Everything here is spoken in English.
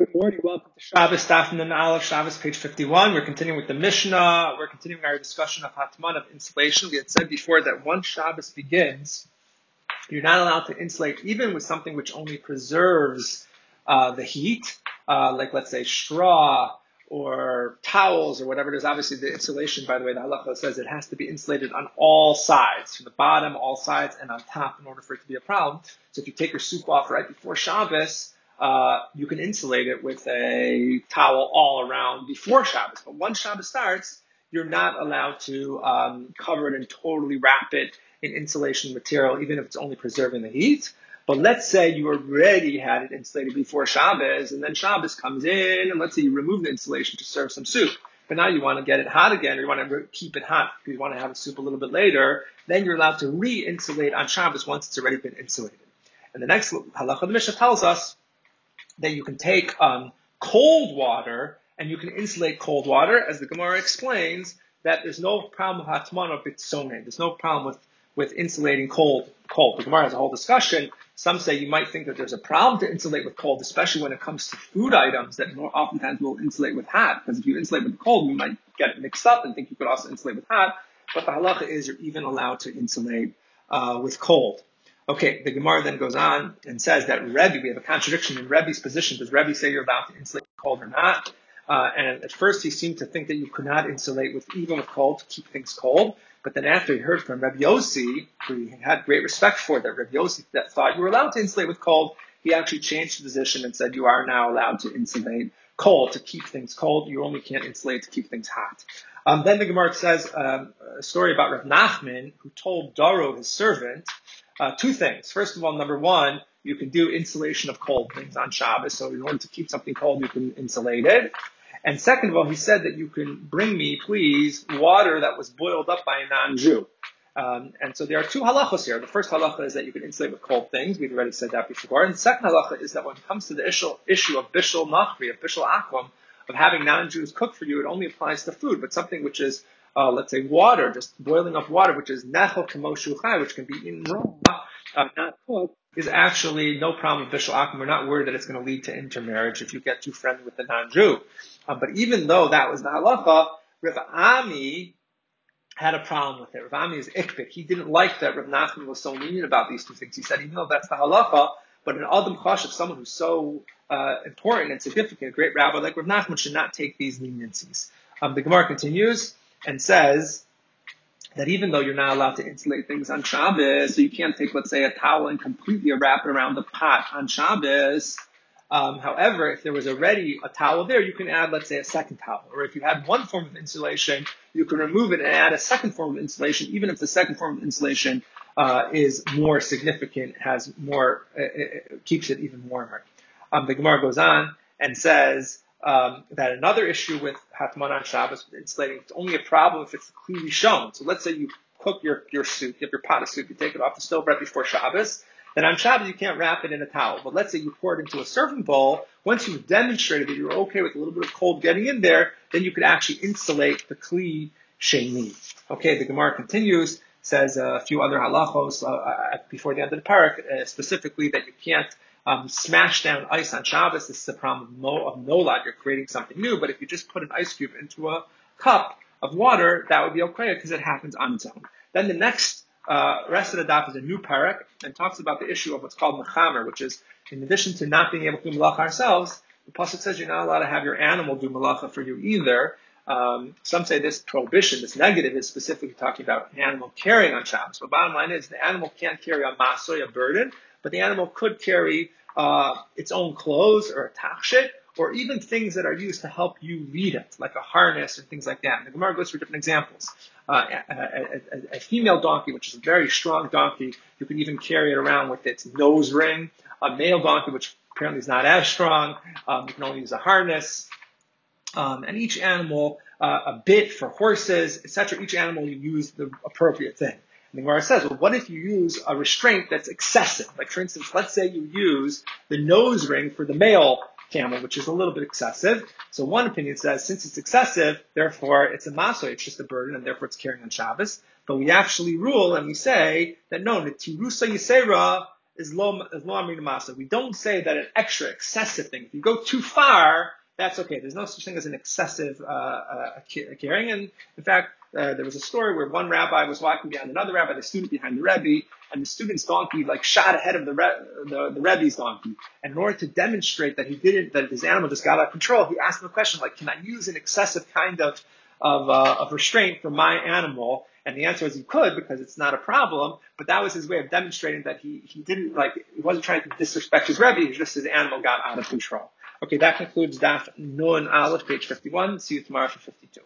Good morning. Welcome to Shabbos Daf Nun Aleph Shabbos page 51. We're continuing with the Mishnah. We're continuing our discussion of Hatman of insulation. We had said before that once Shabbos begins, you're not allowed to insulate even with something which only preserves uh, the heat, uh, like let's say straw or towels or whatever it is. Obviously, the insulation, by the way, the halacha says it has to be insulated on all sides, from the bottom, all sides, and on top in order for it to be a problem. So if you take your soup off right before Shabbos, uh, you can insulate it with a towel all around before Shabbos. But once Shabbos starts, you're not allowed to um, cover it and totally wrap it in insulation material, even if it's only preserving the heat. But let's say you already had it insulated before Shabbos, and then Shabbos comes in, and let's say you remove the insulation to serve some soup. But now you want to get it hot again, or you want to keep it hot because you want to have a soup a little bit later. Then you're allowed to re-insulate on Shabbos once it's already been insulated. And the next halacha the Mishnah tells us that you can take um, cold water and you can insulate cold water, as the Gemara explains, that there's no problem with hatman or bitsone. There's no problem with, with insulating cold. Cold. The Gemara has a whole discussion. Some say you might think that there's a problem to insulate with cold, especially when it comes to food items that more oftentimes will insulate with hot. Because if you insulate with cold, you might get it mixed up and think you could also insulate with hot. But the halacha is you're even allowed to insulate uh, with cold. Okay, the Gemara then goes on and says that Rebbe, we have a contradiction in Rebbe's position. Does Rebbe say you're allowed to insulate with cold or not? Uh, and at first he seemed to think that you could not insulate with even with cold to keep things cold. But then after he heard from Rebbe Yossi, who he had great respect for, that Rebbe Yossi that thought you were allowed to insulate with cold, he actually changed the position and said you are now allowed to insulate cold to keep things cold. You only can't insulate to keep things hot. Um, then the Gemara says um, a story about Rav Nachman, who told Daro, his servant, uh, two things. First of all, number one, you can do insulation of cold things on Shabbos. So in order to keep something cold, you can insulate it. And second of all, he said that you can bring me, please, water that was boiled up by a non-Jew. Um, and so there are two halachos here. The first halacha is that you can insulate with cold things. We've already said that before. And the second halacha is that when it comes to the issue, issue of bishul nachri, of bishul akum, of having non-Jews cook for you, it only applies to food. But something which is uh, let's say water, just boiling up water, which is nechel kamoshu which can be eaten raw, uh, not cooked, is actually no problem with bishul akum. We're not worried that it's going to lead to intermarriage if you get too friendly with the non-Jew. Uh, but even though that was the halacha, Rav Ami had a problem with it. Rav Ami is ikpid. He didn't like that Rav Nachman was so lenient about these two things. He said, even though that's the halacha, but an Adam Chashuv, someone who's so uh, important and significant, a great rabbi like Rav Nachman should not take these leniencies. Um, the Gemara continues and says that even though you're not allowed to insulate things on Shabbos, so you can't take, let's say, a towel and completely wrap it around the pot on Shabbos. Um, however, if there was already a towel there, you can add, let's say, a second towel. Or if you had one form of insulation, you can remove it and add a second form of insulation, even if the second form of insulation uh, is more significant, has more, uh keeps it even warmer. Um, the Gemara goes on and says um, that another issue with Hatman on Shabbos, with insulating, it's only a problem if it's clearly shown. So let's say you cook your, your soup, you have your pot of soup, you take it off the stove right before Shabbos, then on Shabbos you can't wrap it in a towel. But let's say you pour it into a serving bowl, once you've demonstrated that you're okay with a little bit of cold getting in there, then you can actually insulate the kli sheni. Okay, the Gemara continues, says a few other halachos uh, before the end of the parak, uh, specifically that you can't um, smash down ice on Shabbos. This is a problem of, no, of nolad. You're creating something new. But if you just put an ice cube into a cup of water, that would be okay because it happens on its own. Then the next uh, rest of the daf is a new parak and talks about the issue of what's called mechamer, which is in addition to not being able to do malacha ourselves, the pasuk says you're not allowed to have your animal do malacha for you either. Um, some say this prohibition, this negative, is specifically talking about an animal carrying on Shabbos. But bottom line is the animal can't carry a masoy, a burden, but the animal could carry uh, its own clothes or a tachshit, or even things that are used to help you lead it, like a harness and things like that. And the Gemara goes through different examples. Uh, a, a, a, a, female donkey, which is a very strong donkey, you can even carry it around with its nose ring. A male donkey, which apparently is not as strong, um, you can only use a harness. Um, and each animal, uh, a bit for horses, etc. Each animal you use the appropriate thing. And the Gemara says, well, what if you use a restraint that's excessive? Like, for instance, let's say you use the nose ring for the male camel, which is a little bit excessive. So one opinion says, since it's excessive, therefore it's a maso, it's just a burden, and therefore it's carrying on Shabbos. But we actually rule and we say that no, the tirusa yisera is lo, is lo masa. We don't say that an extra, excessive thing. If you go too far, that's okay. There's no such thing as an excessive uh, uh, caring. And in fact, uh, there was a story where one rabbi was walking behind another rabbi, the student behind the rebbe, and the student's donkey like shot ahead of the, Re- the, the rebbe's donkey. And in order to demonstrate that he didn't, that his animal just got out of control, he asked him a question like, "Can I use an excessive kind of of, uh, of restraint for my animal?" And the answer was he could because it's not a problem. But that was his way of demonstrating that he he didn't like he wasn't trying to disrespect his rebbe. Just his animal got out of control. Okay, that concludes Daf Nun Aleph, page 51. See you tomorrow for 52.